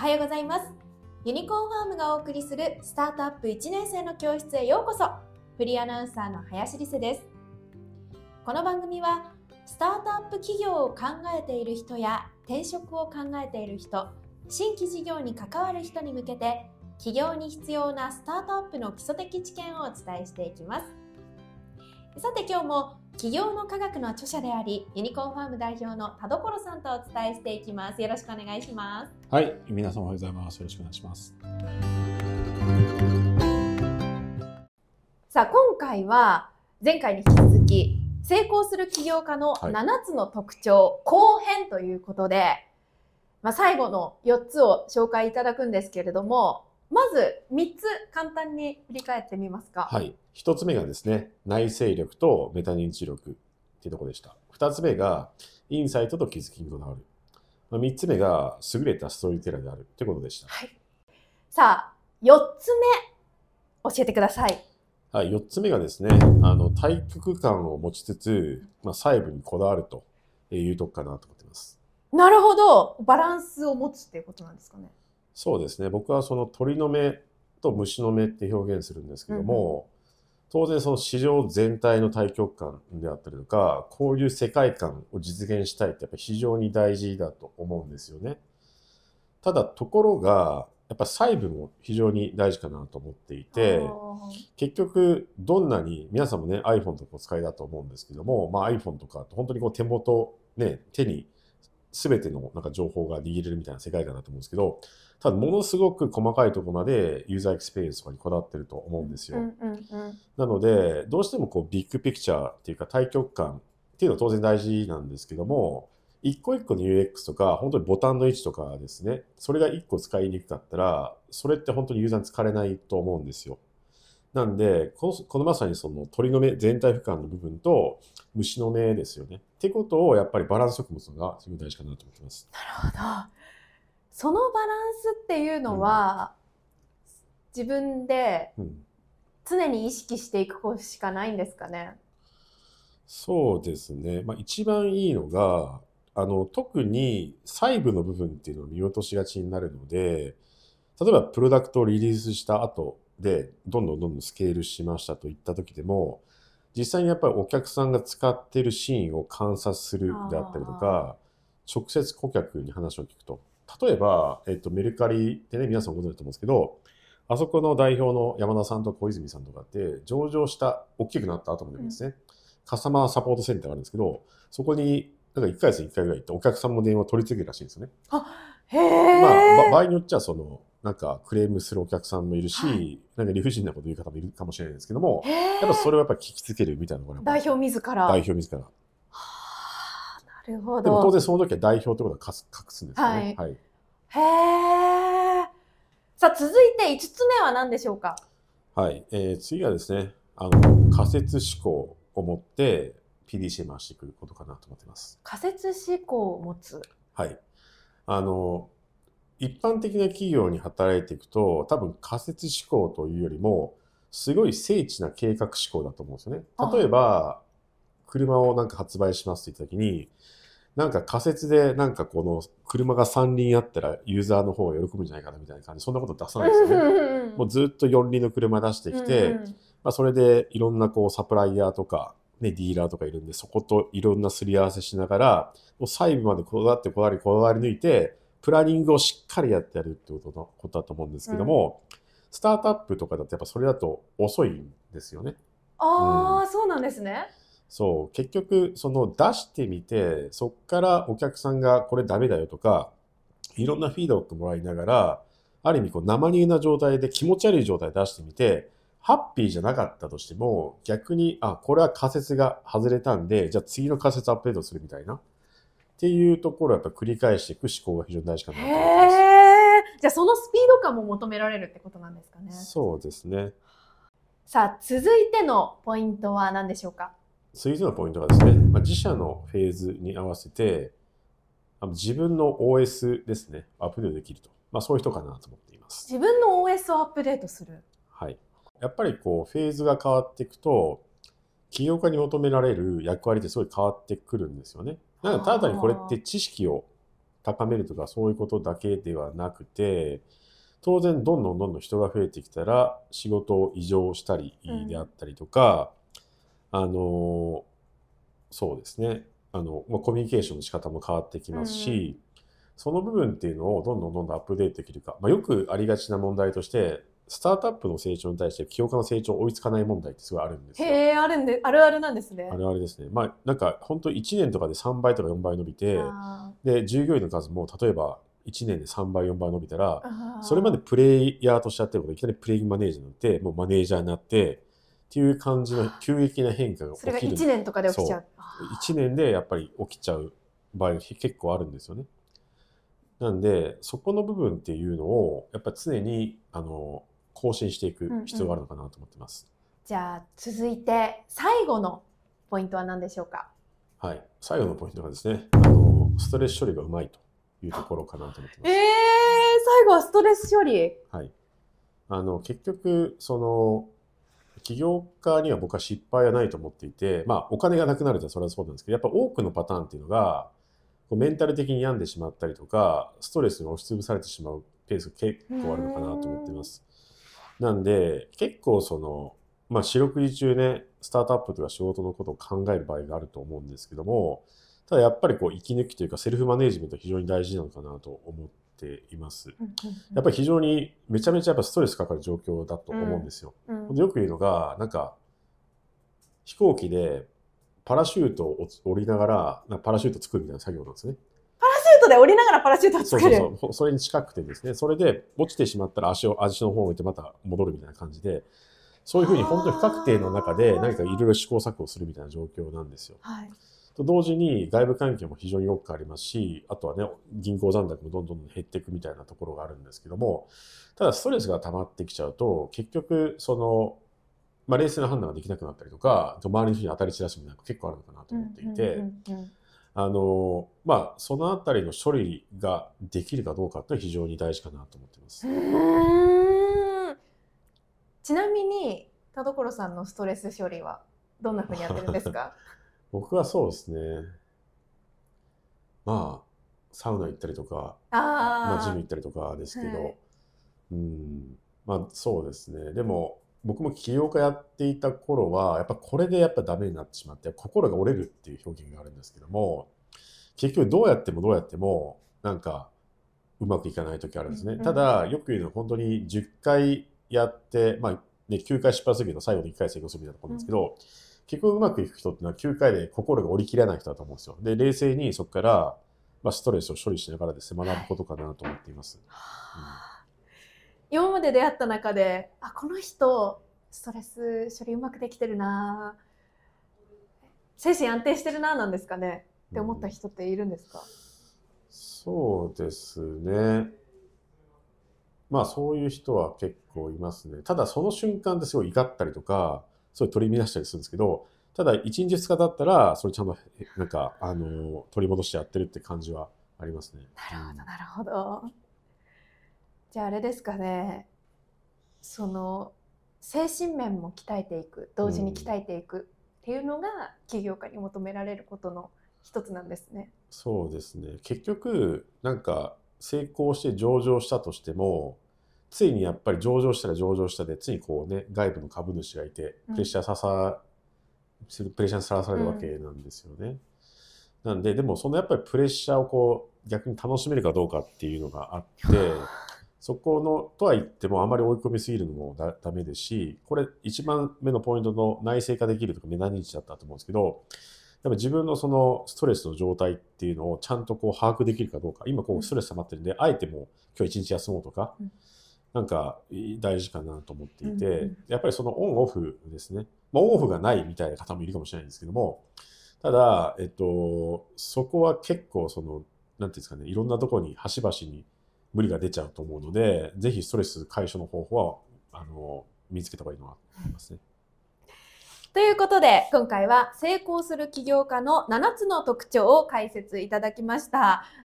はようございます。ユニコーンファームがお送りするスタートアップ1年生の教室へようこそ。フリーアナウンサーの林理瀬です。この番組はスタートアップ企業を考えている人や転職を考えている人新規事業に関わる人に向けて企業に必要なスタートアップの基礎的知見をお伝えしていきます。さて今日も企業の科学の著者でありユニコーンファーム代表の田所さんとお伝えしていきます。よろしくお願いします。はい皆さんおはようございます。よろしくお願いします。さあ今回は前回に引き続き成功する起業家の7つの特徴、後編ということで、まあ、最後の4つを紹介いただくんですけれどもまず3つ簡単に振り返ってみますか。はい。1つ目がですね、内省力とメタ認知力っていうところでした。2つ目が、インサイトと気づきにこだわる。まあ、3つ目が、優れたストーリーテラーであるってことでした。はい。さあ、4つ目、教えてください。はい、4つ目がですね、あの、対極感を持ちつつ、まあ、細部にこだわるというとこかなと思っています。なるほど。バランスを持つっていうことなんですかね。そうですね。僕はその鳥の目と虫の目って表現するんですけども、うん、当然その市場全体の対極感であったりとかこういう世界観を実現したいってやっぱ非常に大事だと思うんですよね。ただところがやっぱ細部も非常に大事かなと思っていて結局どんなに皆さんもね iPhone とかお使いだと思うんですけども、まあ、iPhone とか本当にこう手元ね手に全てのなんか情報が握れるみたいな世界観だと思うんですけどただものすごく細かいところまでユーザーエクスペリエンスとかにこだわってると思うんですよ。なのでどうしてもこう big picture っていうか大局観っていうのは当然大事なんですけども一個一個の UX とか本当にボタンの位置とかですねそれが一個使いにくかったらそれって本当にユーザーに使れないと思うんですよ。なんでこのこのまさにその鳥の目全体俯瞰の部分と虫の目ですよね。ってことをやっぱりバランスよく持つのがすごい大事かなと思ってます。なるほど。そのバランスっていうのは、うん、自分で常に意識していくしかないんですかね？そうですね。まあ、一番いいのが、あの、特に細部の部分っていうのを見落としがちになるので、例えばプロダクトをリリースした後で、どんどんどんどんスケールしましたといった時でも、実際にやっぱりお客さんが使ってるシーンを観察するであったりとか、直接顧客に話を聞くと。例えば、えっと、メルカリってね、皆さんご存知だと思うんですけど、あそこの代表の山田さんと小泉さんとかって、上場した、大きくなった後もですね、うん、カスタマーサポートセンターがあるんですけど、そこに、なんか1ヶ月に1回ぐらい行ってお客さんも電話取り続けるらしいんですよね。あ、へえ。まあ、場合によっちゃ、その、なんかクレームするお客さんもいるし、はい、なんか理不尽なこと言う方もいるかもしれないですけども、やっぱそれをやっぱ聞きつけるみたいなのが代表自ら。代表自ら。はあ、なるほど。でも当然その時は代表ってことは隠すんですよね。はい、はいへえ。さあ、続いて5つ目は何でしょうか？はい。えー、次はですね、あの、仮説思考を持って PDC 回していくことかなと思っています。仮説思考を持つはい。あの、一般的な企業に働いていくと、多分仮説思考というよりも、すごい精緻な計画思考だと思うんですよね。例えば、車をなんか発売しますって言った時に、なんか仮説でなんかこの車が3輪あったらユーザーの方が喜ぶんじゃないかなみたいな感じそんなこと出さないですよね。もうずっと4輪の車出してきて、まあ、それでいろんなこうサプライヤーとか、ね、ディーラーとかいるんでそこといろんなすり合わせしながらもう細部までこだわってこだわりこだわり抜いてプランニングをしっかりやってやるってことのことだと思うんですけども、うん、スタートアップとかだとやっぱそれだと遅いんですよね。ああ、うん、そうなんですね。そう結局その出してみてそこからお客さんがこれダメだよとかいろんなフィードバックもらいながらある意味こう生煮えな状態で気持ち悪い状態で出してみてハッピーじゃなかったとしても逆にあこれは仮説が外れたんでじゃあ次の仮説アップデートするみたいなっていうところをやっぱ繰り返していく思考が非常に大事かなと思います。じゃあそのスピード感も求められるってことなんですかね。そうですね。さあ続いてのポイントは何でしょうか？続いてのポイントがですね、まあ、自社のフェーズに合わせて、あの自分の OS ですね、アップデートできると。まあ、そういう人かなと思っています。自分の OS をアップデートする。はい。やっぱりこう、フェーズが変わっていくと、起業家に求められる役割ってすごい変わってくるんですよね。なんかただ単にこれって知識を高めるとかそういうことだけではなくて、当然どんどんどんどん人が増えてきたら仕事を異常したりであったりとか、あの、そうですね。あの、まあ、コミュニケーションの仕方も変わってきますし、その部分っていうのをどんどんどんどんアップデートできるか。まあ、よくありがちな問題として、スタートアップの成長に対して起業家の成長追いつかない問題ってすごいあるんですよ。へえ、あるんで、あるあるなんですね。あれあれですね。まあ、なんか本当1年とかで3倍とか4倍伸びて、あで、従業員の数も例えば1年で3倍、4倍伸びたらそれまでプレイヤーとしてやってることがいきなりプレイングマネージャーになって、もうマネージャーになって、っていう感じの急激な変化が起それがきる。1年とかで起きちゃう。1年でやっぱり起きちゃう場合が結構あるんですよね。なんで、そこの部分っていうのを、やっぱり常に、あの、更新していく必要があるのかなと思ってます。じゃあ続いて最後のポイントは何でしょうか？はい。最後のポイントがですね、あの、ストレス処理がうまいというところかなと思ってます。えー、最後はストレス処理。はい。あの、結局、その、起業家には僕は失敗はないと思っていて、まあ、お金がなくなるとそれはそうなんですけど、やっぱ多くのパターンっていうのが、メンタル的に病んでしまったりとか、ストレスに押しつぶされてしまうペースが結構あるのかなと思っています。なんで、結構その、まあ、四六時中ね、スタートアップとか仕事のことを考える場合があると思うんですけども、ただやっぱりこう、息抜きというか、セルフマネージメント非常に大事なのかなと思っています。やっぱり非常にめちゃめちゃやっぱストレスかかる状況だと思うんですよ。うんよく言うのが、なんか、飛行機でパラシュートを降りながら、パラシュート作るみたいな作業なんですね。で降りながらパラシュートを作る。そうそう。それに近くてですね、それで落ちてしまったら足を、足の方を置いてまた戻るみたいな感じで、そういうふうに本当に不確定の中で何かいろいろ試行錯誤するみたいな状況なんですよ。はい。と同時に外部環境も非常によくありますし、あとはね、銀行残高もどんどん減っていくみたいなところがあるんですけども、ただストレスが溜まってきちゃうと、結局、その、まあ、冷静な判断ができなくなったりとか、周りの人に当たり散らすみたいな結構あるのかなと思っていて、うんうんうんあの、まあ、そのあたりの処理ができるかどうかっていうのは非常に大事かなと思っています。ちなみに田所さんのストレス処理はどんな風にやってるんですか？僕はそうですね。まあ、サウナ行ったりとか、まあ、ジあム行ったりとかですけど、はいうん、まあそうですね。でも、僕も起業家やっていた頃は、やっぱこれでやっぱダメになってしまって、心が折れるっていう表現があるんですけども、結局どうやってもどうやっても、なんか、うまくいかない時あるんですね。うんただ、よく言うのは本当に10回やって、まあね、9回失敗するけど最後の1回成功するみたいなところなんですけど、結局うまくいく人ってのは9回で心が折り切れない人だと思うんですよ。で、冷静にそこから、まあ、ストレスを処理しながらですね、学ぶことかなと思っています。今まで出会った中であこの人ストレス処理うまくできてるな精神安定してるななんですかねって思った人っているんですか、そうですね。まあそういう人は結構いますね。ただその瞬間ですごい怒ったりとか、そういう取り乱したりするんですけど、ただ1日2日だったら、それちゃんと、えなんか、あの、取り戻してやってるって感じはありますね。なるほどなるほどじゃああれですかねその精神面も鍛えていく同時に鍛えていくっていうのが起業家に求められることの一つなんですね。そうですね。結局、なんか、成功して上場したとしても、ついにやっぱり上場したら上場したで、ついにこうね、外部の株主がいて、うんプレッシャーささ、するプレッシャーにさらされるわけなんですよね。なんで、でもそのやっぱりプレッシャーをこう、逆に楽しめるかどうかっていうのがあって、そこの、とは言ってもあまり追い込みすぎるのもだダメですし、これ一番目のポイントの内製化できるとかメタ認知だったと思うんですけど、やっぱ自分のそのストレスの状態っていうのをちゃんとこう把握できるかどうか、今こうストレス溜まってるんで、あえてもう今日一日休もうとかうん、なんか大事かなと思っていてん、やっぱりそのオンオフですね。まあオンオフがないみたいな方もいるかもしれないんですけども、ただ、えっと、そこは結構その、なんていうんですかね、いろんなところに端々に無理が出ちゃうと思うので、ぜひストレス解消の方法は、あの、見つけた方がいいのは思いますね。ということで今回は成功する起業家の7つの特徴を解説いただきました